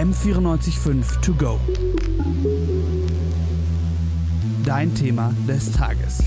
M945 To Go. Dein Thema des Tages.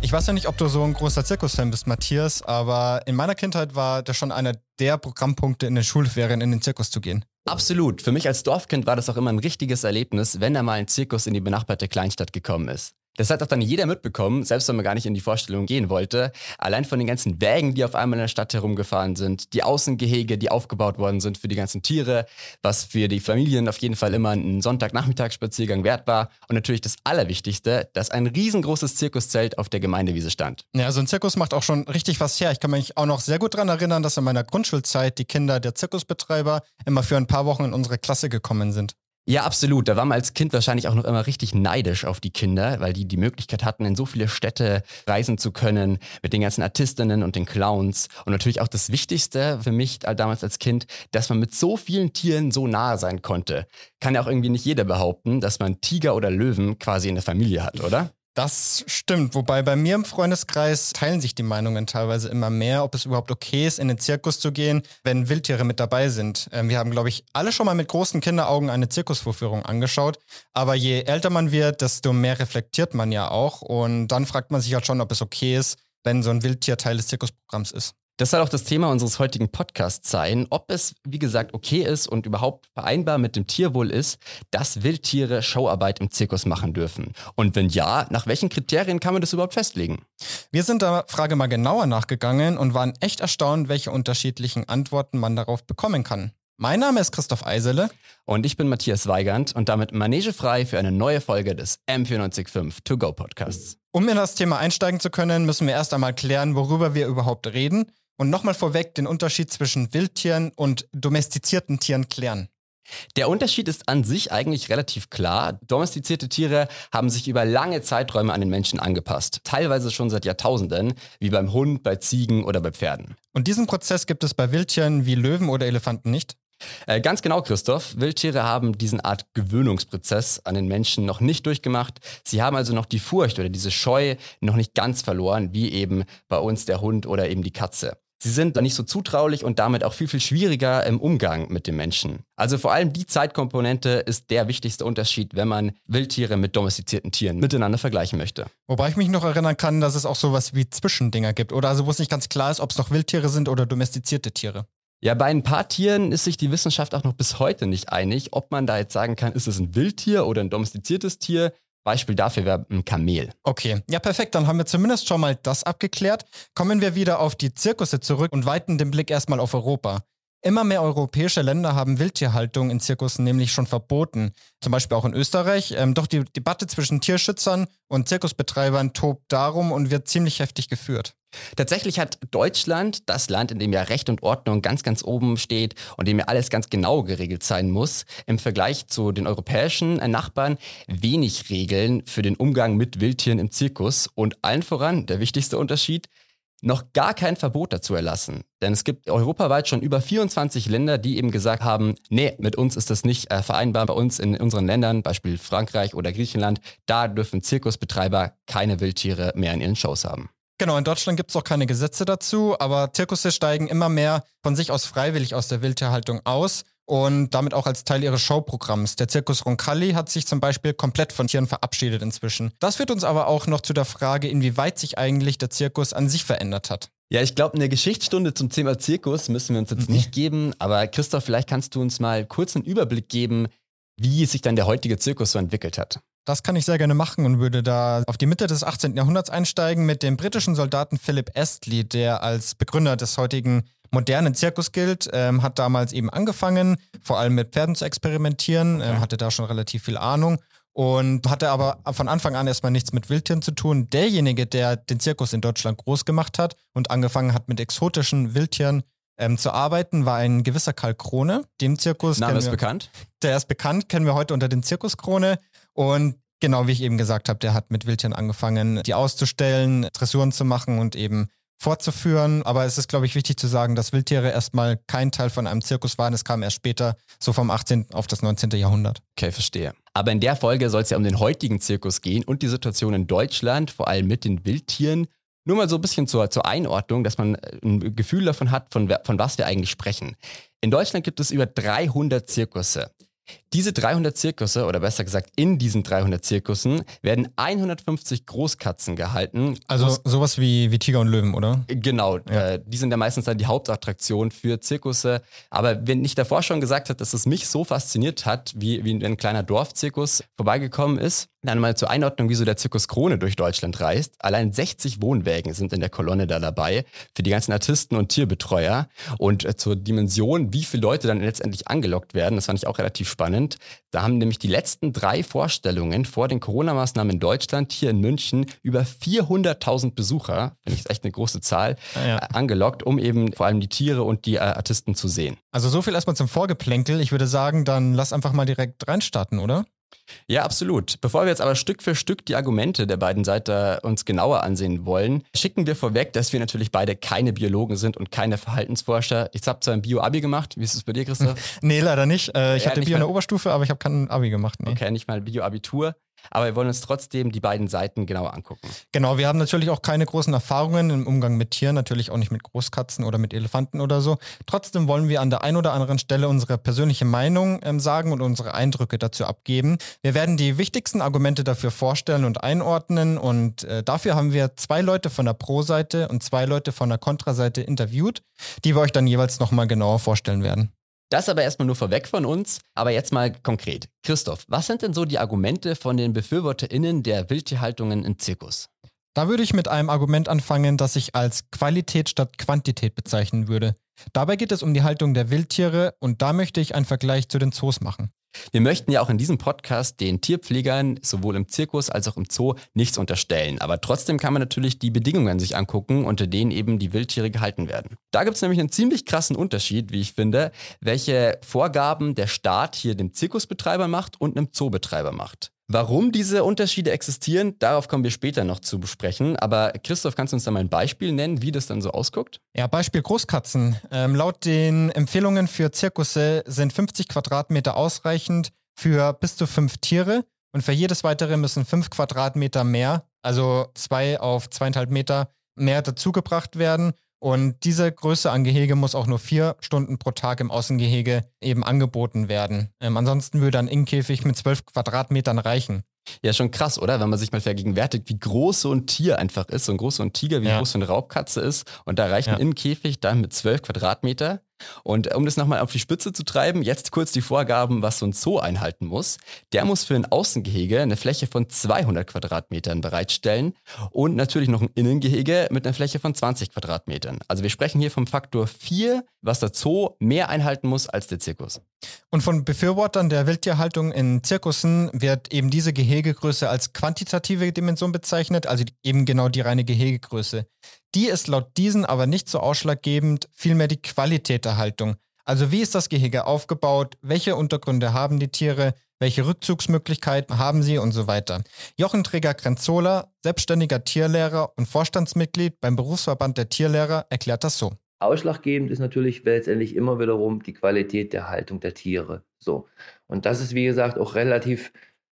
Ich weiß ja nicht, ob du so ein großer Zirkusfan bist, Matthias, aber in meiner Kindheit war das schon einer der Programmpunkte in den Schulferien, in den Zirkus zu gehen. Absolut. Für mich als Dorfkind war das auch immer ein richtiges Erlebnis, wenn da mal ein Zirkus in die benachbarte Kleinstadt gekommen ist. Das hat auch dann jeder mitbekommen, selbst wenn man gar nicht in die Vorstellung gehen wollte. Allein von den ganzen Wägen, die auf einmal in der Stadt herumgefahren sind, die Außengehege, die aufgebaut worden sind für die ganzen Tiere, was für die Familien auf jeden Fall immer ein Sonntagnachmittagsspaziergang wert war. Und natürlich das Allerwichtigste, dass ein riesengroßes Zirkuszelt auf der Gemeindewiese stand. Ja, so ein Zirkus macht auch schon richtig was her. Ich kann mich auch noch sehr gut daran erinnern, dass in meiner Grundschulzeit die Kinder der Zirkusbetreiber immer für ein paar Wochen in unsere Klasse gekommen sind. Ja, absolut. Da war man als Kind wahrscheinlich auch noch immer richtig neidisch auf die Kinder, weil die die Möglichkeit hatten, in so viele Städte reisen zu können, mit den ganzen Artistinnen und den Clowns. Und natürlich auch das Wichtigste für mich damals als Kind, dass man mit so vielen Tieren so nahe sein konnte. Kann ja auch irgendwie nicht jeder behaupten, dass man Tiger oder Löwen quasi in der Familie hat, oder? Das stimmt, wobei bei mir im Freundeskreis teilen sich die Meinungen teilweise immer mehr, ob es überhaupt okay ist, in den Zirkus zu gehen, wenn Wildtiere mit dabei sind. Ähm, wir haben, glaube ich, alle schon mal mit großen Kinderaugen eine Zirkusvorführung angeschaut, aber je älter man wird, desto mehr reflektiert man ja auch und dann fragt man sich halt schon, ob es okay ist, wenn so ein Wildtier Teil des Zirkusprogramms ist. Das soll auch das Thema unseres heutigen Podcasts sein, ob es, wie gesagt, okay ist und überhaupt vereinbar mit dem Tierwohl ist, dass Wildtiere Showarbeit im Zirkus machen dürfen. Und wenn ja, nach welchen Kriterien kann man das überhaupt festlegen? Wir sind der Frage mal genauer nachgegangen und waren echt erstaunt, welche unterschiedlichen Antworten man darauf bekommen kann. Mein Name ist Christoph Eisele. Und ich bin Matthias Weigand und damit manegefrei für eine neue Folge des M945 To Go Podcasts. Um in das Thema einsteigen zu können, müssen wir erst einmal klären, worüber wir überhaupt reden und nochmal vorweg den Unterschied zwischen Wildtieren und domestizierten Tieren klären. Der Unterschied ist an sich eigentlich relativ klar. Domestizierte Tiere haben sich über lange Zeiträume an den Menschen angepasst. Teilweise schon seit Jahrtausenden, wie beim Hund, bei Ziegen oder bei Pferden. Und diesen Prozess gibt es bei Wildtieren wie Löwen oder Elefanten nicht? Äh, ganz genau, Christoph. Wildtiere haben diesen Art Gewöhnungsprozess an den Menschen noch nicht durchgemacht. Sie haben also noch die Furcht oder diese Scheu noch nicht ganz verloren, wie eben bei uns der Hund oder eben die Katze. Sie sind nicht so zutraulich und damit auch viel, viel schwieriger im Umgang mit den Menschen. Also vor allem die Zeitkomponente ist der wichtigste Unterschied, wenn man Wildtiere mit domestizierten Tieren miteinander vergleichen möchte. Wobei ich mich noch erinnern kann, dass es auch sowas wie Zwischendinger gibt. Oder also wo es nicht ganz klar ist, ob es noch Wildtiere sind oder domestizierte Tiere. Ja, bei ein paar Tieren ist sich die Wissenschaft auch noch bis heute nicht einig, ob man da jetzt sagen kann, ist es ein Wildtier oder ein domestiziertes Tier. Beispiel dafür wäre ein Kamel. Okay, ja perfekt, dann haben wir zumindest schon mal das abgeklärt. Kommen wir wieder auf die Zirkusse zurück und weiten den Blick erstmal auf Europa. Immer mehr europäische Länder haben Wildtierhaltung in Zirkussen nämlich schon verboten. Zum Beispiel auch in Österreich. Ähm, doch die Debatte zwischen Tierschützern und Zirkusbetreibern tobt darum und wird ziemlich heftig geführt. Tatsächlich hat Deutschland, das Land, in dem ja Recht und Ordnung ganz, ganz oben steht und dem ja alles ganz genau geregelt sein muss, im Vergleich zu den europäischen Nachbarn wenig Regeln für den Umgang mit Wildtieren im Zirkus und allen voran, der wichtigste Unterschied, noch gar kein Verbot dazu erlassen. Denn es gibt europaweit schon über 24 Länder, die eben gesagt haben, nee, mit uns ist das nicht äh, vereinbar. Bei uns in unseren Ländern, Beispiel Frankreich oder Griechenland, da dürfen Zirkusbetreiber keine Wildtiere mehr in ihren Shows haben. Genau, in Deutschland gibt es auch keine Gesetze dazu, aber Zirkusse steigen immer mehr von sich aus freiwillig aus der Wildtierhaltung aus und damit auch als Teil ihres Showprogramms. Der Zirkus Roncalli hat sich zum Beispiel komplett von Tieren verabschiedet inzwischen. Das führt uns aber auch noch zu der Frage, inwieweit sich eigentlich der Zirkus an sich verändert hat. Ja, ich glaube, eine Geschichtsstunde zum Thema Zirkus müssen wir uns jetzt nicht geben, aber Christoph, vielleicht kannst du uns mal kurz einen Überblick geben, wie sich dann der heutige Zirkus so entwickelt hat. Das kann ich sehr gerne machen und würde da auf die Mitte des 18. Jahrhunderts einsteigen mit dem britischen Soldaten Philip Astley, der als Begründer des heutigen modernen Zirkus gilt, ähm, hat damals eben angefangen, vor allem mit Pferden zu experimentieren, ähm, hatte da schon relativ viel Ahnung und hatte aber von Anfang an erstmal nichts mit Wildtieren zu tun. Derjenige, der den Zirkus in Deutschland groß gemacht hat und angefangen hat mit exotischen Wildtieren ähm, zu arbeiten, war ein gewisser Karl Krone. Dem Zirkus. Name ist wir, bekannt. Der ist bekannt, kennen wir heute unter den Zirkus Krone. Und genau wie ich eben gesagt habe, der hat mit Wildtieren angefangen, die auszustellen, Dressuren zu machen und eben fortzuführen. Aber es ist, glaube ich, wichtig zu sagen, dass Wildtiere erstmal kein Teil von einem Zirkus waren. Es kam erst später, so vom 18. auf das 19. Jahrhundert. Okay, verstehe. Aber in der Folge soll es ja um den heutigen Zirkus gehen und die Situation in Deutschland, vor allem mit den Wildtieren. Nur mal so ein bisschen zur, zur Einordnung, dass man äh, ein Gefühl davon hat, von, von was wir eigentlich sprechen. In Deutschland gibt es über 300 Zirkusse. Diese 300 Zirkusse, oder besser gesagt, in diesen 300 Zirkussen werden 150 Großkatzen gehalten. Also Groß sowas wie, wie Tiger und Löwen, oder? Genau, ja. äh, die sind ja meistens dann die Hauptattraktion für Zirkusse. Aber wenn ich davor schon gesagt habe, dass es mich so fasziniert hat, wie, wie ein kleiner Dorfzirkus vorbeigekommen ist, dann mal zur Einordnung, wieso der Zirkus Krone durch Deutschland reist. Allein 60 Wohnwägen sind in der Kolonne da dabei für die ganzen Artisten und Tierbetreuer. Und äh, zur Dimension, wie viele Leute dann letztendlich angelockt werden, das fand ich auch relativ spannend. Da haben nämlich die letzten drei Vorstellungen vor den Corona-Maßnahmen in Deutschland hier in München über 400.000 Besucher, finde ich echt eine große Zahl, ah, ja. äh, angelockt, um eben vor allem die Tiere und die äh, Artisten zu sehen. Also so viel erstmal zum Vorgeplänkel. Ich würde sagen, dann lass einfach mal direkt reinstarten, oder? Ja, absolut. Bevor wir jetzt aber Stück für Stück die Argumente der beiden Seiten uns genauer ansehen wollen, schicken wir vorweg, dass wir natürlich beide keine Biologen sind und keine Verhaltensforscher. Ich habe zwar ein Bio-Abi gemacht. Wie ist es bei dir, Christoph? nee, leider nicht. Äh, ich ja, hatte Bio in der Oberstufe, aber ich habe kein Abi gemacht. Nee. Okay, nicht mal Bio-Abitur. Aber wir wollen uns trotzdem die beiden Seiten genauer angucken. Genau, wir haben natürlich auch keine großen Erfahrungen im Umgang mit Tieren, natürlich auch nicht mit Großkatzen oder mit Elefanten oder so. Trotzdem wollen wir an der einen oder anderen Stelle unsere persönliche Meinung ähm, sagen und unsere Eindrücke dazu abgeben. Wir werden die wichtigsten Argumente dafür vorstellen und einordnen und äh, dafür haben wir zwei Leute von der Pro-Seite und zwei Leute von der Kontra-Seite interviewt, die wir euch dann jeweils nochmal genauer vorstellen werden. Das aber erstmal nur vorweg von uns, aber jetzt mal konkret. Christoph, was sind denn so die Argumente von den BefürworterInnen der Wildtierhaltungen im Zirkus? Da würde ich mit einem Argument anfangen, das ich als Qualität statt Quantität bezeichnen würde. Dabei geht es um die Haltung der Wildtiere und da möchte ich einen Vergleich zu den Zoos machen. Wir möchten ja auch in diesem Podcast den Tierpflegern sowohl im Zirkus als auch im Zoo nichts unterstellen. Aber trotzdem kann man natürlich die Bedingungen sich angucken, unter denen eben die Wildtiere gehalten werden. Da gibt es nämlich einen ziemlich krassen Unterschied, wie ich finde, welche Vorgaben der Staat hier dem Zirkusbetreiber macht und einem Zoobetreiber macht. Warum diese Unterschiede existieren, darauf kommen wir später noch zu besprechen. Aber Christoph, kannst du uns da mal ein Beispiel nennen, wie das dann so ausguckt? Ja, Beispiel Großkatzen. Ähm, laut den Empfehlungen für Zirkusse sind 50 Quadratmeter ausreichend für bis zu fünf Tiere. Und für jedes weitere müssen fünf Quadratmeter mehr, also zwei auf zweieinhalb Meter mehr dazugebracht werden. Und diese Größe an Gehege muss auch nur vier Stunden pro Tag im Außengehege eben angeboten werden. Ähm, ansonsten würde ein Innenkäfig mit zwölf Quadratmetern reichen. Ja, schon krass, oder? Wenn man sich mal vergegenwärtigt, wie groß so ein Tier einfach ist, so ein groß so ein Tiger, wie ja. groß so eine Raubkatze ist. Und da reicht ein ja. Innenkäfig dann mit zwölf Quadratmeter. Und um das nochmal auf die Spitze zu treiben, jetzt kurz die Vorgaben, was so ein Zoo einhalten muss. Der muss für ein Außengehege eine Fläche von 200 Quadratmetern bereitstellen und natürlich noch ein Innengehege mit einer Fläche von 20 Quadratmetern. Also wir sprechen hier vom Faktor 4, was der Zoo mehr einhalten muss als der Zirkus. Und von Befürwortern der Wildtierhaltung in Zirkussen wird eben diese Gehegegröße als quantitative Dimension bezeichnet, also eben genau die reine Gehegegröße. Die ist laut diesen aber nicht so ausschlaggebend, vielmehr die Qualität der Haltung. Also wie ist das Gehege aufgebaut, welche Untergründe haben die Tiere, welche Rückzugsmöglichkeiten haben sie und so weiter. Jochen Träger-Grenzola, selbstständiger Tierlehrer und Vorstandsmitglied beim Berufsverband der Tierlehrer, erklärt das so. Ausschlaggebend ist natürlich letztendlich immer wiederum die Qualität der Haltung der Tiere. So. Und das ist, wie gesagt, auch relativ,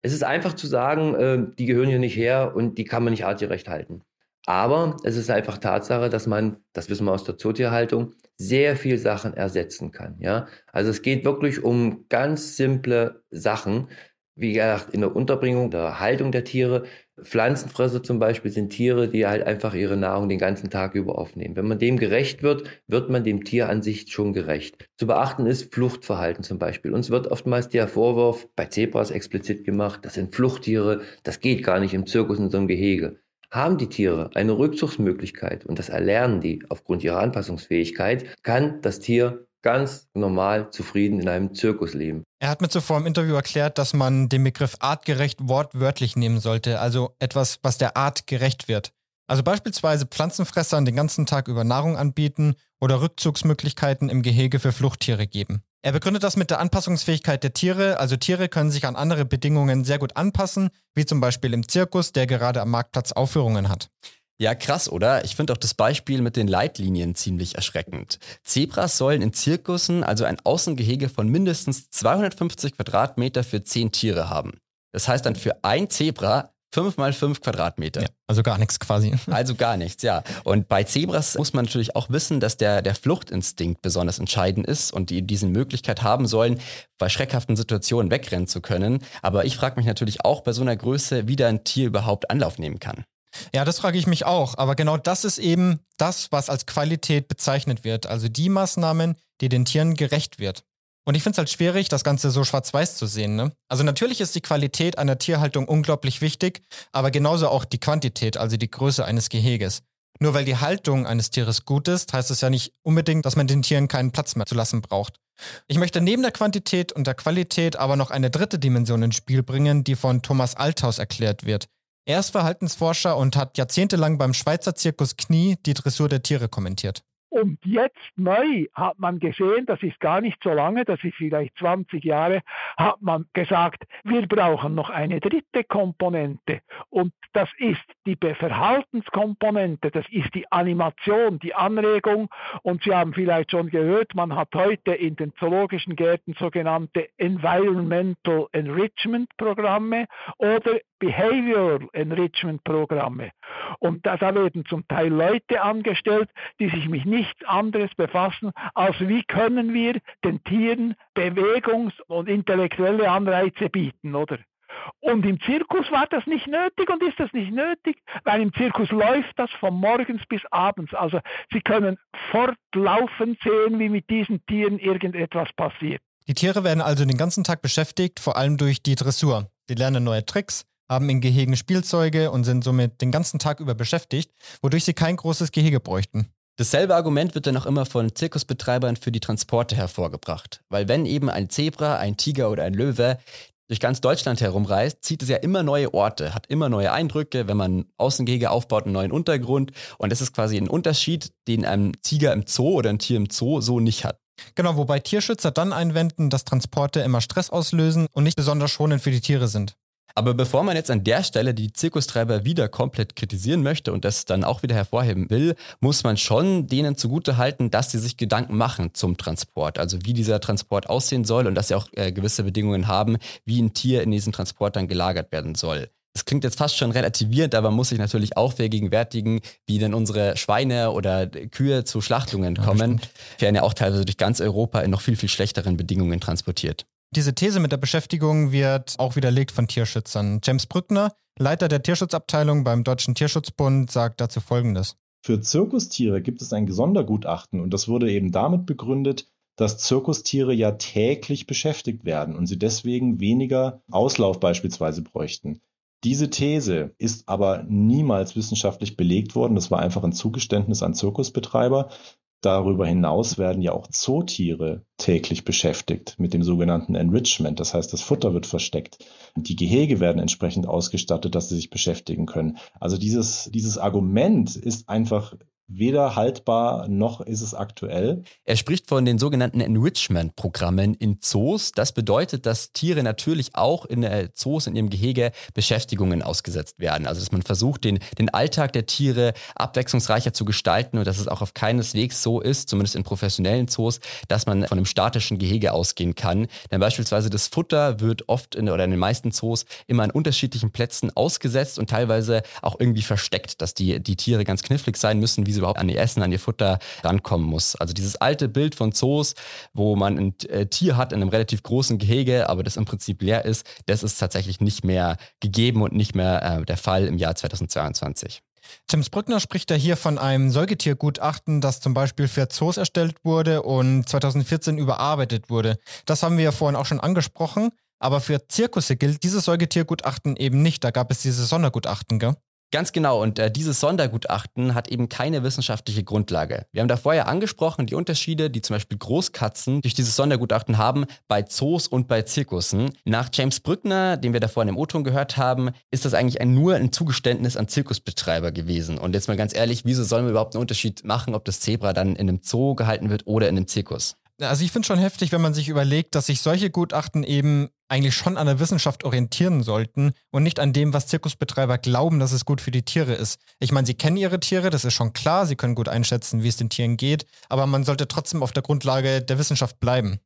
es ist einfach zu sagen, äh, die gehören hier nicht her und die kann man nicht artgerecht halten. Aber es ist einfach Tatsache, dass man, das wissen wir aus der Zootierhaltung, sehr viel Sachen ersetzen kann. Ja? Also es geht wirklich um ganz simple Sachen, wie gesagt, in der Unterbringung, der Haltung der Tiere. Pflanzenfresser zum Beispiel sind Tiere, die halt einfach ihre Nahrung den ganzen Tag über aufnehmen. Wenn man dem gerecht wird, wird man dem Tier an sich schon gerecht. Zu beachten ist Fluchtverhalten zum Beispiel. Uns wird oftmals der Vorwurf bei Zebras explizit gemacht, das sind Fluchttiere, das geht gar nicht im Zirkus in so einem Gehege. Haben die Tiere eine Rückzugsmöglichkeit und das erlernen die aufgrund ihrer Anpassungsfähigkeit, kann das Tier ganz normal zufrieden in einem Zirkus leben. Er hat mir zuvor im Interview erklärt, dass man den Begriff artgerecht wortwörtlich nehmen sollte, also etwas, was der Art gerecht wird. Also beispielsweise Pflanzenfressern den ganzen Tag über Nahrung anbieten oder Rückzugsmöglichkeiten im Gehege für Fluchttiere geben. Er begründet das mit der Anpassungsfähigkeit der Tiere. Also Tiere können sich an andere Bedingungen sehr gut anpassen, wie zum Beispiel im Zirkus, der gerade am Marktplatz Aufführungen hat. Ja, krass, oder? Ich finde auch das Beispiel mit den Leitlinien ziemlich erschreckend. Zebras sollen in Zirkussen also ein Außengehege von mindestens 250 Quadratmeter für 10 Tiere haben. Das heißt dann für ein Zebra Fünf mal fünf Quadratmeter. Ja, also gar nichts quasi. Also gar nichts, ja. Und bei Zebras muss man natürlich auch wissen, dass der, der Fluchtinstinkt besonders entscheidend ist und die diese Möglichkeit haben sollen, bei schreckhaften Situationen wegrennen zu können. Aber ich frage mich natürlich auch bei so einer Größe, wie da ein Tier überhaupt Anlauf nehmen kann. Ja, das frage ich mich auch. Aber genau das ist eben das, was als Qualität bezeichnet wird. Also die Maßnahmen, die den Tieren gerecht wird. Und ich finde es halt schwierig, das Ganze so schwarz-weiß zu sehen. Ne? Also natürlich ist die Qualität einer Tierhaltung unglaublich wichtig, aber genauso auch die Quantität, also die Größe eines Geheges. Nur weil die Haltung eines Tieres gut ist, heißt es ja nicht unbedingt, dass man den Tieren keinen Platz mehr zu lassen braucht. Ich möchte neben der Quantität und der Qualität aber noch eine dritte Dimension ins Spiel bringen, die von Thomas Althaus erklärt wird. Er ist Verhaltensforscher und hat jahrzehntelang beim Schweizer Zirkus Knie die Dressur der Tiere kommentiert. Und jetzt neu hat man gesehen, das ist gar nicht so lange, das ist vielleicht 20 Jahre, hat man gesagt, wir brauchen noch eine dritte Komponente. Und das ist die Verhaltenskomponente, das ist die Animation, die Anregung. Und Sie haben vielleicht schon gehört, man hat heute in den zoologischen Gärten sogenannte Environmental Enrichment Programme oder Behavioral Enrichment Programme. Und da werden zum Teil Leute angestellt, die sich mit nichts anderes befassen, als wie können wir den Tieren Bewegungs- und intellektuelle Anreize bieten, oder? Und im Zirkus war das nicht nötig und ist das nicht nötig, weil im Zirkus läuft das von morgens bis abends. Also Sie können fortlaufend sehen, wie mit diesen Tieren irgendetwas passiert. Die Tiere werden also den ganzen Tag beschäftigt, vor allem durch die Dressur. Sie lernen neue Tricks, haben in Gehegen Spielzeuge und sind somit den ganzen Tag über beschäftigt, wodurch sie kein großes Gehege bräuchten. Dasselbe Argument wird dann auch immer von Zirkusbetreibern für die Transporte hervorgebracht. Weil wenn eben ein Zebra, ein Tiger oder ein Löwe durch ganz Deutschland herumreist, zieht es ja immer neue Orte, hat immer neue Eindrücke, wenn man Außengehege aufbaut, einen neuen Untergrund. Und das ist quasi ein Unterschied, den ein Tiger im Zoo oder ein Tier im Zoo so nicht hat. Genau, wobei Tierschützer dann einwenden, dass Transporte immer Stress auslösen und nicht besonders schonend für die Tiere sind. Aber bevor man jetzt an der Stelle die Zirkustreiber wieder komplett kritisieren möchte und das dann auch wieder hervorheben will, muss man schon denen zugute halten, dass sie sich Gedanken machen zum Transport. Also wie dieser Transport aussehen soll und dass sie auch äh, gewisse Bedingungen haben, wie ein Tier in diesen Transport dann gelagert werden soll. Das klingt jetzt fast schon relativierend, aber muss sich natürlich auch vergegenwärtigen, wie denn unsere Schweine oder Kühe zu Schlachtungen kommen. Ja, werden ja auch teilweise durch ganz Europa in noch viel, viel schlechteren Bedingungen transportiert. Diese These mit der Beschäftigung wird auch widerlegt von Tierschützern. James Brückner, Leiter der Tierschutzabteilung beim Deutschen Tierschutzbund, sagt dazu Folgendes. Für Zirkustiere gibt es ein Sondergutachten und das wurde eben damit begründet, dass Zirkustiere ja täglich beschäftigt werden und sie deswegen weniger Auslauf beispielsweise bräuchten. Diese These ist aber niemals wissenschaftlich belegt worden. Das war einfach ein Zugeständnis an Zirkusbetreiber. Darüber hinaus werden ja auch Zootiere täglich beschäftigt mit dem sogenannten Enrichment. Das heißt, das Futter wird versteckt. Die Gehege werden entsprechend ausgestattet, dass sie sich beschäftigen können. Also dieses, dieses Argument ist einfach weder haltbar noch ist es aktuell. Er spricht von den sogenannten Enrichment-Programmen in Zoos. Das bedeutet, dass Tiere natürlich auch in Zoos in ihrem Gehege Beschäftigungen ausgesetzt werden. Also dass man versucht, den, den Alltag der Tiere abwechslungsreicher zu gestalten und dass es auch auf keineswegs so ist, zumindest in professionellen Zoos, dass man von einem statischen Gehege ausgehen kann. Denn beispielsweise das Futter wird oft in, oder in den meisten Zoos immer an unterschiedlichen Plätzen ausgesetzt und teilweise auch irgendwie versteckt, dass die, die Tiere ganz knifflig sein müssen, wie sie überhaupt an ihr Essen, an ihr Futter rankommen muss. Also dieses alte Bild von Zoos, wo man ein äh, Tier hat in einem relativ großen Gehege, aber das im Prinzip leer ist, das ist tatsächlich nicht mehr gegeben und nicht mehr äh, der Fall im Jahr 2022. James Brückner spricht da hier von einem Säugetiergutachten, das zum Beispiel für Zoos erstellt wurde und 2014 überarbeitet wurde. Das haben wir ja vorhin auch schon angesprochen, aber für Zirkusse gilt dieses Säugetiergutachten eben nicht. Da gab es diese Sondergutachten, gell? Ganz genau. Und äh, dieses Sondergutachten hat eben keine wissenschaftliche Grundlage. Wir haben da vorher angesprochen, die Unterschiede, die zum Beispiel Großkatzen durch dieses Sondergutachten haben bei Zoos und bei Zirkussen. Nach James Brückner, den wir da vorhin im O-Ton gehört haben, ist das eigentlich ein, nur ein Zugeständnis an Zirkusbetreiber gewesen. Und jetzt mal ganz ehrlich, wieso sollen wir überhaupt einen Unterschied machen, ob das Zebra dann in einem Zoo gehalten wird oder in einem Zirkus? Also ich finde schon heftig, wenn man sich überlegt, dass sich solche Gutachten eben eigentlich schon an der Wissenschaft orientieren sollten und nicht an dem, was Zirkusbetreiber glauben, dass es gut für die Tiere ist. Ich meine, sie kennen ihre Tiere, das ist schon klar, sie können gut einschätzen, wie es den Tieren geht, aber man sollte trotzdem auf der Grundlage der Wissenschaft bleiben.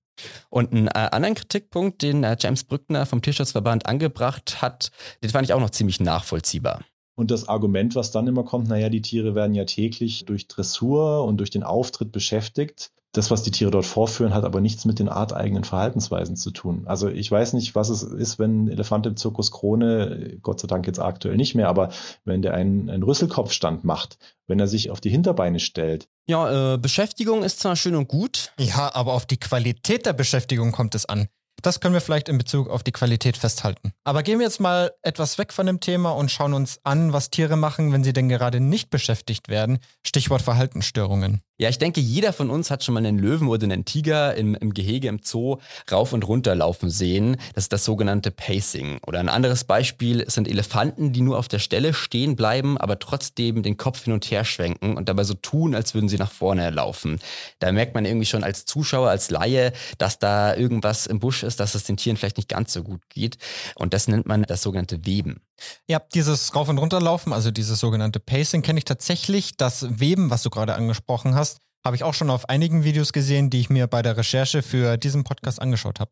Und einen äh, anderen Kritikpunkt, den äh, James Brückner vom Tierschutzverband angebracht hat, den fand ich auch noch ziemlich nachvollziehbar. Und das Argument, was dann immer kommt, naja, die Tiere werden ja täglich durch Dressur und durch den Auftritt beschäftigt. Das, was die Tiere dort vorführen, hat aber nichts mit den arteigenen Verhaltensweisen zu tun. Also ich weiß nicht, was es ist, wenn ein Elefant im Zirkus Krone, Gott sei Dank jetzt aktuell nicht mehr, aber wenn der einen, einen Rüsselkopfstand macht, wenn er sich auf die Hinterbeine stellt. Ja, äh, Beschäftigung ist zwar schön und gut. Ja, aber auf die Qualität der Beschäftigung kommt es an. Das können wir vielleicht in Bezug auf die Qualität festhalten. Aber gehen wir jetzt mal etwas weg von dem Thema und schauen uns an, was Tiere machen, wenn sie denn gerade nicht beschäftigt werden. Stichwort Verhaltensstörungen. Ja, ich denke, jeder von uns hat schon mal einen Löwen oder einen Tiger im, im Gehege im Zoo rauf und runter laufen sehen. Das ist das sogenannte Pacing. Oder ein anderes Beispiel sind Elefanten, die nur auf der Stelle stehen bleiben, aber trotzdem den Kopf hin und her schwenken und dabei so tun, als würden sie nach vorne laufen. Da merkt man irgendwie schon als Zuschauer, als Laie, dass da irgendwas im Busch ist, dass es den Tieren vielleicht nicht ganz so gut geht. Und das nennt man das sogenannte Weben. Ja, dieses Rauf- und Runterlaufen, also dieses sogenannte Pacing, kenne ich tatsächlich. Das Weben, was du gerade angesprochen hast, habe ich auch schon auf einigen Videos gesehen, die ich mir bei der Recherche für diesen Podcast angeschaut habe.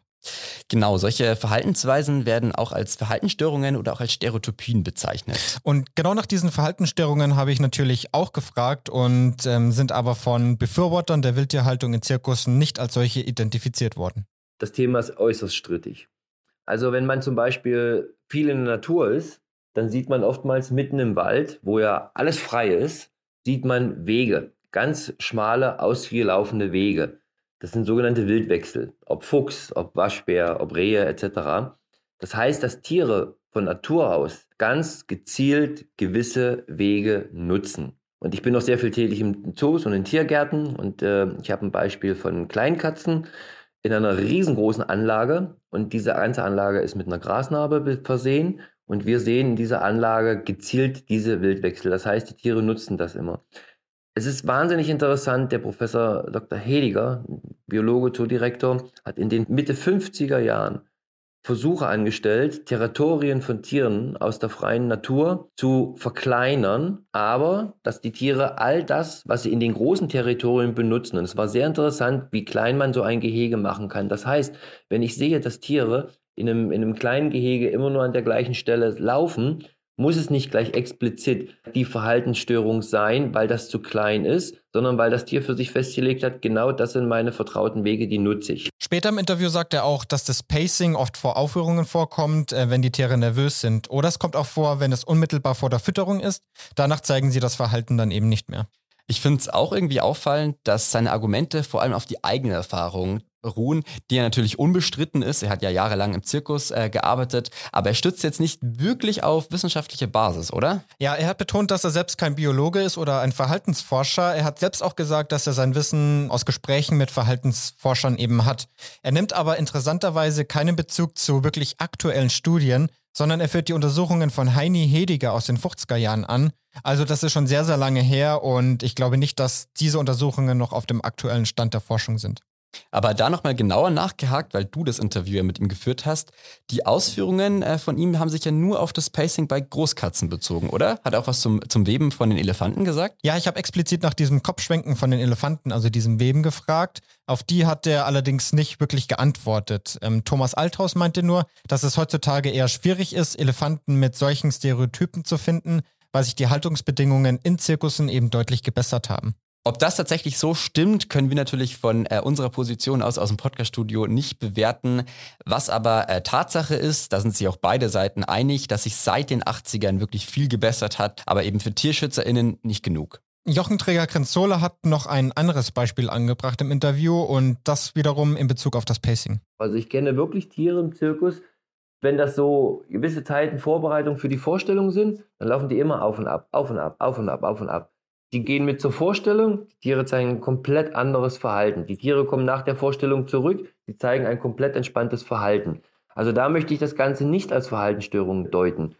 Genau, solche Verhaltensweisen werden auch als Verhaltensstörungen oder auch als Stereotypien bezeichnet. Und genau nach diesen Verhaltensstörungen habe ich natürlich auch gefragt und ähm, sind aber von Befürwortern der Wildtierhaltung in Zirkussen nicht als solche identifiziert worden. Das Thema ist äußerst strittig. Also wenn man zum Beispiel viel in der Natur ist, dann sieht man oftmals mitten im Wald, wo ja alles frei ist, sieht man Wege, ganz schmale, ausgelaufene Wege. Das sind sogenannte Wildwechsel, ob Fuchs, ob Waschbär, ob Rehe etc. Das heißt, dass Tiere von Natur aus ganz gezielt gewisse Wege nutzen. Und ich bin noch sehr viel tätig im Zoos und in Tiergärten und äh, ich habe ein Beispiel von Kleinkatzen in einer riesengroßen Anlage und diese ganze Anlage ist mit einer Grasnarbe versehen und wir sehen in dieser Anlage gezielt diese Wildwechsel. Das heißt, die Tiere nutzen das immer. Es ist wahnsinnig interessant, der Professor Dr. Hediger, Biologe, Zoodirektor, hat in den Mitte 50er Jahren Versuche angestellt, Territorien von Tieren aus der freien Natur zu verkleinern, aber dass die Tiere all das, was sie in den großen Territorien benutzen, und es war sehr interessant, wie klein man so ein Gehege machen kann. Das heißt, wenn ich sehe, dass Tiere in einem, in einem kleinen Gehege immer nur an der gleichen Stelle laufen, muss es nicht gleich explizit die Verhaltensstörung sein, weil das zu klein ist, sondern weil das Tier für sich festgelegt hat, genau das sind meine vertrauten Wege, die nutze ich. Später im Interview sagt er auch, dass das Pacing oft vor Aufführungen vorkommt, äh, wenn die Tiere nervös sind. Oder es kommt auch vor, wenn es unmittelbar vor der Fütterung ist. Danach zeigen sie das Verhalten dann eben nicht mehr. Ich finde es auch irgendwie auffallend, dass seine Argumente vor allem auf die eigene Erfahrung ruhen, die ja natürlich unbestritten ist. Er hat ja jahrelang im Zirkus äh, gearbeitet, aber er stützt jetzt nicht wirklich auf wissenschaftliche Basis, oder? Ja, er hat betont, dass er selbst kein Biologe ist oder ein Verhaltensforscher. Er hat selbst auch gesagt, dass er sein Wissen aus Gesprächen mit Verhaltensforschern eben hat. Er nimmt aber interessanterweise keinen Bezug zu wirklich aktuellen Studien, sondern er führt die Untersuchungen von Heini Hediger aus den 50er Jahren an. Also das ist schon sehr, sehr lange her und ich glaube nicht, dass diese Untersuchungen noch auf dem aktuellen Stand der Forschung sind. Aber da nochmal genauer nachgehakt, weil du das Interview ja mit ihm geführt hast. Die Ausführungen äh, von ihm haben sich ja nur auf das Pacing bei Großkatzen bezogen, oder? Hat er auch was zum, zum Weben von den Elefanten gesagt? Ja, ich habe explizit nach diesem Kopfschwenken von den Elefanten, also diesem Weben, gefragt. Auf die hat er allerdings nicht wirklich geantwortet. Ähm, Thomas Althaus meinte nur, dass es heutzutage eher schwierig ist, Elefanten mit solchen Stereotypen zu finden, weil sich die Haltungsbedingungen in Zirkussen eben deutlich gebessert haben. Ob das tatsächlich so stimmt, können wir natürlich von äh, unserer Position aus aus dem Podcaststudio nicht bewerten. Was aber äh, Tatsache ist, da sind sich auch beide Seiten einig, dass sich seit den 80ern wirklich viel gebessert hat, aber eben für TierschützerInnen nicht genug. Jochenträger Krenzola hat noch ein anderes Beispiel angebracht im Interview und das wiederum in Bezug auf das Pacing. Also ich kenne wirklich Tiere im Zirkus, wenn das so gewisse Zeiten Vorbereitung für die Vorstellung sind, dann laufen die immer auf und ab, auf und ab, auf und ab, auf und ab. Die gehen mit zur Vorstellung, die Tiere zeigen ein komplett anderes Verhalten. Die Tiere kommen nach der Vorstellung zurück, die zeigen ein komplett entspanntes Verhalten. Also da möchte ich das Ganze nicht als Verhaltensstörung deuten.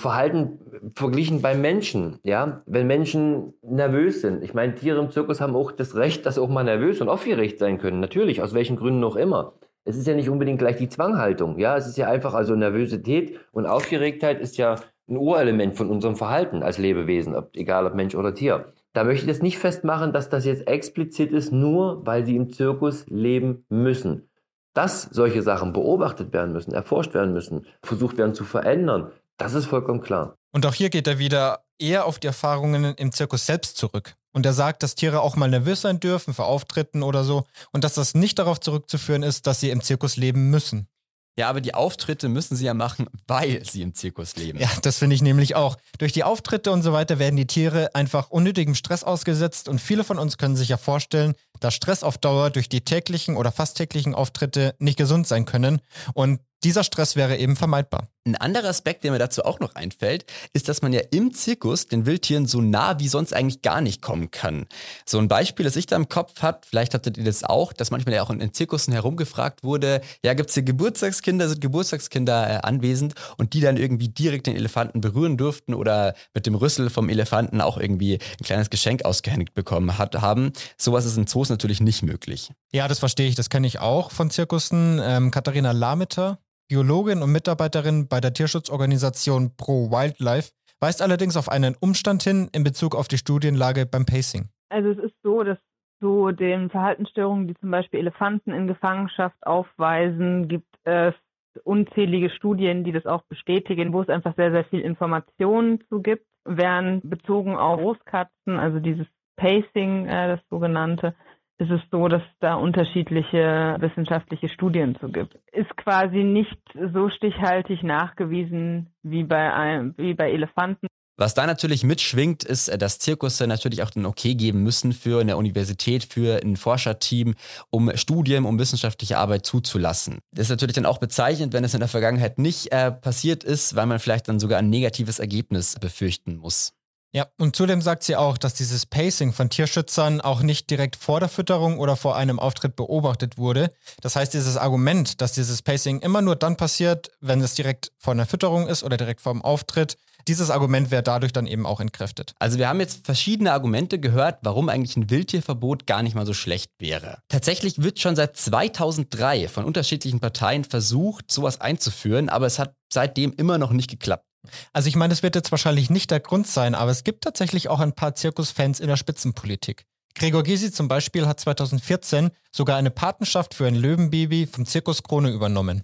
Verhalten verglichen beim Menschen, ja, wenn Menschen nervös sind. Ich meine, Tiere im Zirkus haben auch das Recht, dass auch mal nervös und aufgeregt sein können. Natürlich, aus welchen Gründen auch immer. Es ist ja nicht unbedingt gleich die Zwanghaltung, ja, es ist ja einfach also Nervosität und Aufgeregtheit ist ja ein Urelement von unserem Verhalten als Lebewesen, ob, egal ob Mensch oder Tier. Da möchte ich das nicht festmachen, dass das jetzt explizit ist, nur weil sie im Zirkus leben müssen. Dass solche Sachen beobachtet werden müssen, erforscht werden müssen, versucht werden zu verändern, das ist vollkommen klar. Und auch hier geht er wieder eher auf die Erfahrungen im Zirkus selbst zurück. Und er sagt, dass Tiere auch mal nervös sein dürfen vor Auftritten oder so und dass das nicht darauf zurückzuführen ist, dass sie im Zirkus leben müssen. Ja, aber die Auftritte müssen sie ja machen, weil sie im Zirkus leben. Ja, das finde ich nämlich auch. Durch die Auftritte und so weiter werden die Tiere einfach unnötigem Stress ausgesetzt und viele von uns können sich ja vorstellen, dass Stress auf Dauer durch die täglichen oder fast täglichen Auftritte nicht gesund sein können und dieser Stress wäre eben vermeidbar. Ein anderer Aspekt, der mir dazu auch noch einfällt, ist, dass man ja im Zirkus den Wildtieren so nah wie sonst eigentlich gar nicht kommen kann. So ein Beispiel, das ich da im Kopf habe, vielleicht hattet ihr das auch, dass manchmal ja auch in den Zirkussen herumgefragt wurde, ja, gibt es hier Geburtstagskinder, sind Geburtstagskinder äh, anwesend und die dann irgendwie direkt den Elefanten berühren durften oder mit dem Rüssel vom Elefanten auch irgendwie ein kleines Geschenk ausgehändigt bekommen hat, haben. Sowas ist in Zoos natürlich nicht möglich. Ja, das verstehe ich, das kenne ich auch von Zirkussen. Ähm, Katharina Lameter Biologin und Mitarbeiterin bei der Tierschutzorganisation Pro Wildlife, weist allerdings auf einen Umstand hin in Bezug auf die Studienlage beim Pacing. Also es ist so, dass zu den Verhaltensstörungen, die zum Beispiel Elefanten in Gefangenschaft aufweisen, gibt es unzählige Studien, die das auch bestätigen, wo es einfach sehr, sehr viel Informationen zu gibt. Während bezogen auf Großkatzen, also dieses Pacing, äh, das sogenannte, ist es so, dass da unterschiedliche wissenschaftliche Studien zu gibt. Ist quasi nicht so stichhaltig nachgewiesen wie bei, einem, wie bei Elefanten. Was da natürlich mitschwingt, ist, dass Zirkusse natürlich auch den Okay geben müssen für eine Universität, für ein Forscherteam, um Studien, um wissenschaftliche Arbeit zuzulassen. Das ist natürlich dann auch bezeichnend, wenn es in der Vergangenheit nicht äh, passiert ist, weil man vielleicht dann sogar ein negatives Ergebnis befürchten muss. Ja, und zudem sagt sie auch, dass dieses Pacing von Tierschützern auch nicht direkt vor der Fütterung oder vor einem Auftritt beobachtet wurde. Das heißt, dieses Argument, dass dieses Pacing immer nur dann passiert, wenn es direkt vor einer Fütterung ist oder direkt vor dem Auftritt, dieses Argument wäre dadurch dann eben auch entkräftet. Also wir haben jetzt verschiedene Argumente gehört, warum eigentlich ein Wildtierverbot gar nicht mal so schlecht wäre. Tatsächlich wird schon seit 2003 von unterschiedlichen Parteien versucht, sowas einzuführen, aber es hat seitdem immer noch nicht geklappt. Also ich meine, das wird jetzt wahrscheinlich nicht der Grund sein, aber es gibt tatsächlich auch ein paar Zirkusfans in der Spitzenpolitik. Gregor Gysi zum Beispiel hat 2014 sogar eine Patenschaft für ein Löwenbaby vom Zirkus Krone übernommen.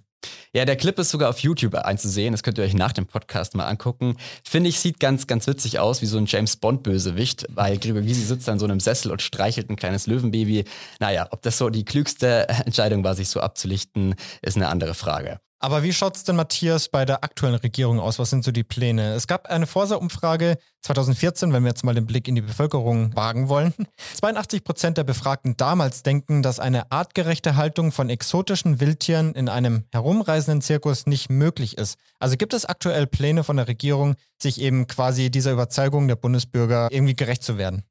Ja, der Clip ist sogar auf YouTube einzusehen. Das könnt ihr euch nach dem Podcast mal angucken. Finde ich, sieht ganz, ganz witzig aus, wie so ein James Bond-Bösewicht, weil Gregor Gysi sitzt an so einem Sessel und streichelt ein kleines Löwenbaby. Naja, ob das so die klügste Entscheidung war, sich so abzulichten, ist eine andere Frage. Aber wie schaut es denn, Matthias, bei der aktuellen Regierung aus? Was sind so die Pläne? Es gab eine Forsa-Umfrage 2014, wenn wir jetzt mal den Blick in die Bevölkerung wagen wollen. 82 Prozent der Befragten damals denken, dass eine artgerechte Haltung von exotischen Wildtieren in einem herumreisenden Zirkus nicht möglich ist. Also gibt es aktuell Pläne von der Regierung, sich eben quasi dieser Überzeugung der Bundesbürger irgendwie gerecht zu werden?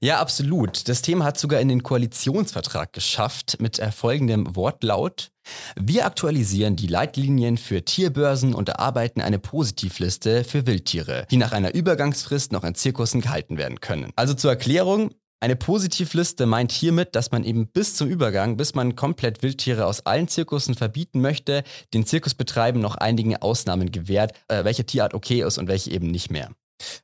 Ja, absolut. Das Thema hat sogar in den Koalitionsvertrag geschafft mit folgendem Wortlaut. Wir aktualisieren die Leitlinien für Tierbörsen und erarbeiten eine Positivliste für Wildtiere, die nach einer Übergangsfrist noch in Zirkussen gehalten werden können. Also zur Erklärung, eine Positivliste meint hiermit, dass man eben bis zum Übergang, bis man komplett Wildtiere aus allen Zirkussen verbieten möchte, den Zirkusbetreiben noch einige Ausnahmen gewährt, äh, welche Tierart okay ist und welche eben nicht mehr.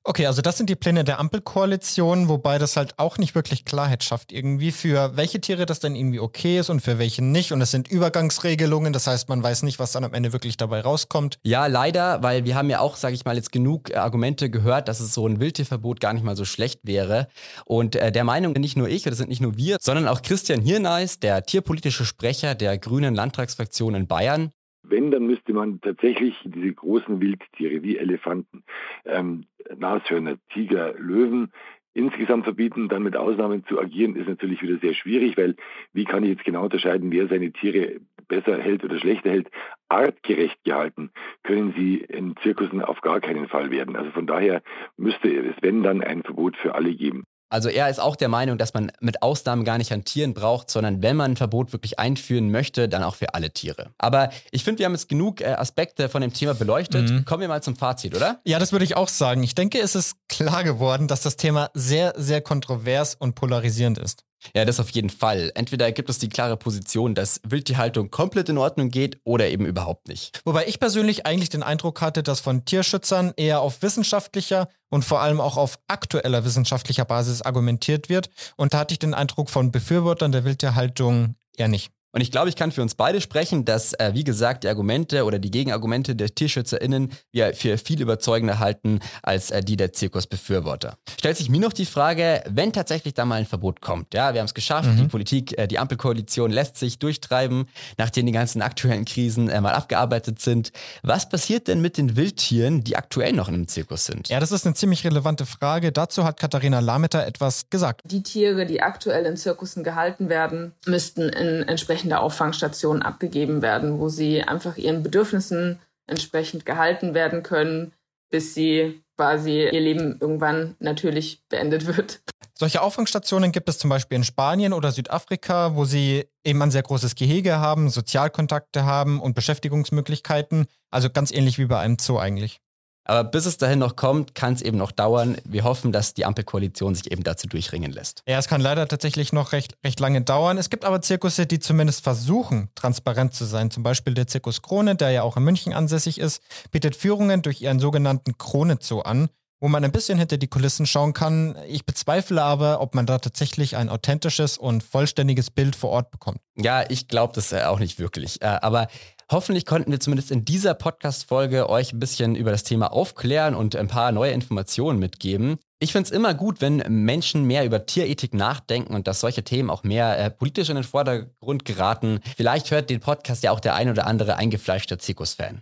Okay, also das sind die Pläne der Ampelkoalition, wobei das halt auch nicht wirklich Klarheit schafft irgendwie, für welche Tiere das dann irgendwie okay ist und für welche nicht. Und es sind Übergangsregelungen, das heißt, man weiß nicht, was dann am Ende wirklich dabei rauskommt. Ja, leider, weil wir haben ja auch, sage ich mal, jetzt genug äh, Argumente gehört, dass es so ein Wildtierverbot gar nicht mal so schlecht wäre. Und äh, der Meinung bin nicht nur ich, oder sind nicht nur wir, sondern auch Christian Hirneis, der tierpolitische Sprecher der Grünen Landtagsfraktion in Bayern. Wenn, dann müsste man tatsächlich diese großen Wildtiere wie Elefanten, ähm, Nashörner, Tiger, Löwen insgesamt verbieten, dann mit Ausnahmen zu agieren, ist natürlich wieder sehr schwierig, weil wie kann ich jetzt genau unterscheiden, wer seine Tiere besser hält oder schlechter hält? Artgerecht gehalten können sie in Zirkussen auf gar keinen Fall werden. Also von daher müsste es, wenn dann, ein Verbot für alle geben. Also er ist auch der Meinung, dass man mit Ausnahmen gar nicht an Tieren braucht, sondern wenn man ein Verbot wirklich einführen möchte, dann auch für alle Tiere. Aber ich finde, wir haben jetzt genug äh, Aspekte von dem Thema beleuchtet. Mhm. Kommen wir mal zum Fazit, oder? Ja, das würde ich auch sagen. Ich denke, es ist klar geworden, dass das Thema sehr, sehr kontrovers und polarisierend ist. Ja, das auf jeden Fall. Entweder gibt es die klare Position, dass Wildtierhaltung komplett in Ordnung geht oder eben überhaupt nicht. Wobei ich persönlich eigentlich den Eindruck hatte, dass von Tierschützern eher auf wissenschaftlicher und vor allem auch auf aktueller wissenschaftlicher Basis argumentiert wird. Und da hatte ich den Eindruck von Befürwortern der Wildtierhaltung eher nicht. Und ich glaube, ich kann für uns beide sprechen, dass, äh, wie gesagt, die Argumente oder die Gegenargumente der TierschützerInnen wir für viel überzeugender halten als äh, die der Zirkusbefürworter. Stellt sich mir noch die Frage, wenn tatsächlich da mal ein Verbot kommt, ja, wir haben es geschafft, mhm. die Politik, äh, die Ampelkoalition lässt sich durchtreiben, nachdem die ganzen aktuellen Krisen äh, mal abgearbeitet sind. Was passiert denn mit den Wildtieren, die aktuell noch in einem Zirkus sind? Ja, das ist eine ziemlich relevante Frage. Dazu hat Katharina Lameter etwas gesagt. Die Tiere, die aktuell in Zirkussen gehalten werden, müssten in entsprechende Auffangsstationen abgegeben werden, wo sie einfach ihren Bedürfnissen entsprechend gehalten werden können, bis sie quasi ihr Leben irgendwann natürlich beendet wird. Solche Auffangstationen gibt es zum Beispiel in Spanien oder Südafrika, wo sie eben ein sehr großes Gehege haben, Sozialkontakte haben und Beschäftigungsmöglichkeiten. Also ganz ähnlich wie bei einem Zoo eigentlich. Aber bis es dahin noch kommt, kann es eben noch dauern. Wir hoffen, dass die Ampelkoalition sich eben dazu durchringen lässt. Ja, es kann leider tatsächlich noch recht, recht lange dauern. Es gibt aber Zirkusse, die zumindest versuchen, transparent zu sein. Zum Beispiel der Zirkus Krone, der ja auch in München ansässig ist, bietet Führungen durch ihren sogenannten Krone Zoo an wo man ein bisschen hinter die Kulissen schauen kann. Ich bezweifle aber, ob man da tatsächlich ein authentisches und vollständiges Bild vor Ort bekommt. Ja, ich glaube das äh, auch nicht wirklich. Äh, aber Hoffentlich konnten wir zumindest in dieser Podcast-Folge euch ein bisschen über das Thema aufklären und ein paar neue Informationen mitgeben. Ich finde es immer gut, wenn Menschen mehr über Tierethik nachdenken und dass solche Themen auch mehr äh, politisch in den Vordergrund geraten. Vielleicht hört den Podcast ja auch der ein oder andere eingefleischte Zirkusfan.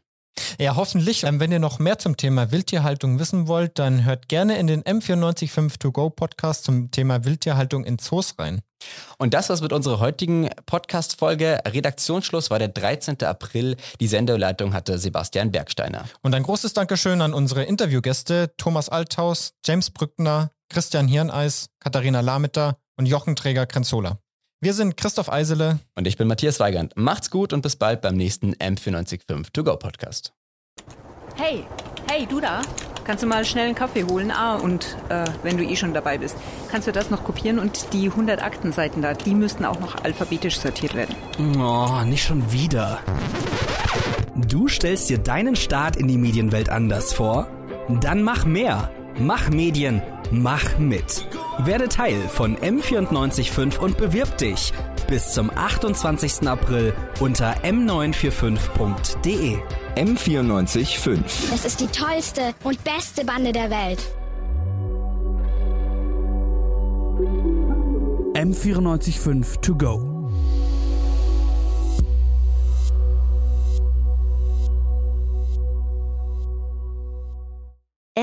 Ja, hoffentlich. Ähm, wenn ihr noch mehr zum Thema Wildtierhaltung wissen wollt, dann hört gerne in den M945 To Go Podcast zum Thema Wildtierhaltung in Zoos rein. Und das war's mit unserer heutigen Podcast-Folge. Redaktionsschluss war der 13. April. Die Sendeleitung hatte Sebastian Bergsteiner. Und ein großes Dankeschön an unsere Interviewgäste Thomas Althaus, James Brückner, Christian Hirneis, Katharina Lameter und Jochen Träger-Krenzola. Wir sind Christoph Eisele. Und ich bin Matthias Weigand. Macht's gut und bis bald beim nächsten M495 To Go Podcast. Hey, hey, du da? Kannst du mal schnell einen Kaffee holen? Ah, und äh, wenn du eh schon dabei bist, kannst du das noch kopieren und die 100 Aktenseiten da, die müssten auch noch alphabetisch sortiert werden. Oh, nicht schon wieder. Du stellst dir deinen Start in die Medienwelt anders vor? Dann mach mehr. Mach Medien. Mach mit. Werde Teil von M945 und bewirb dich bis zum 28. April unter m945.de. M945. Das ist die tollste und beste Bande der Welt. M945 to go.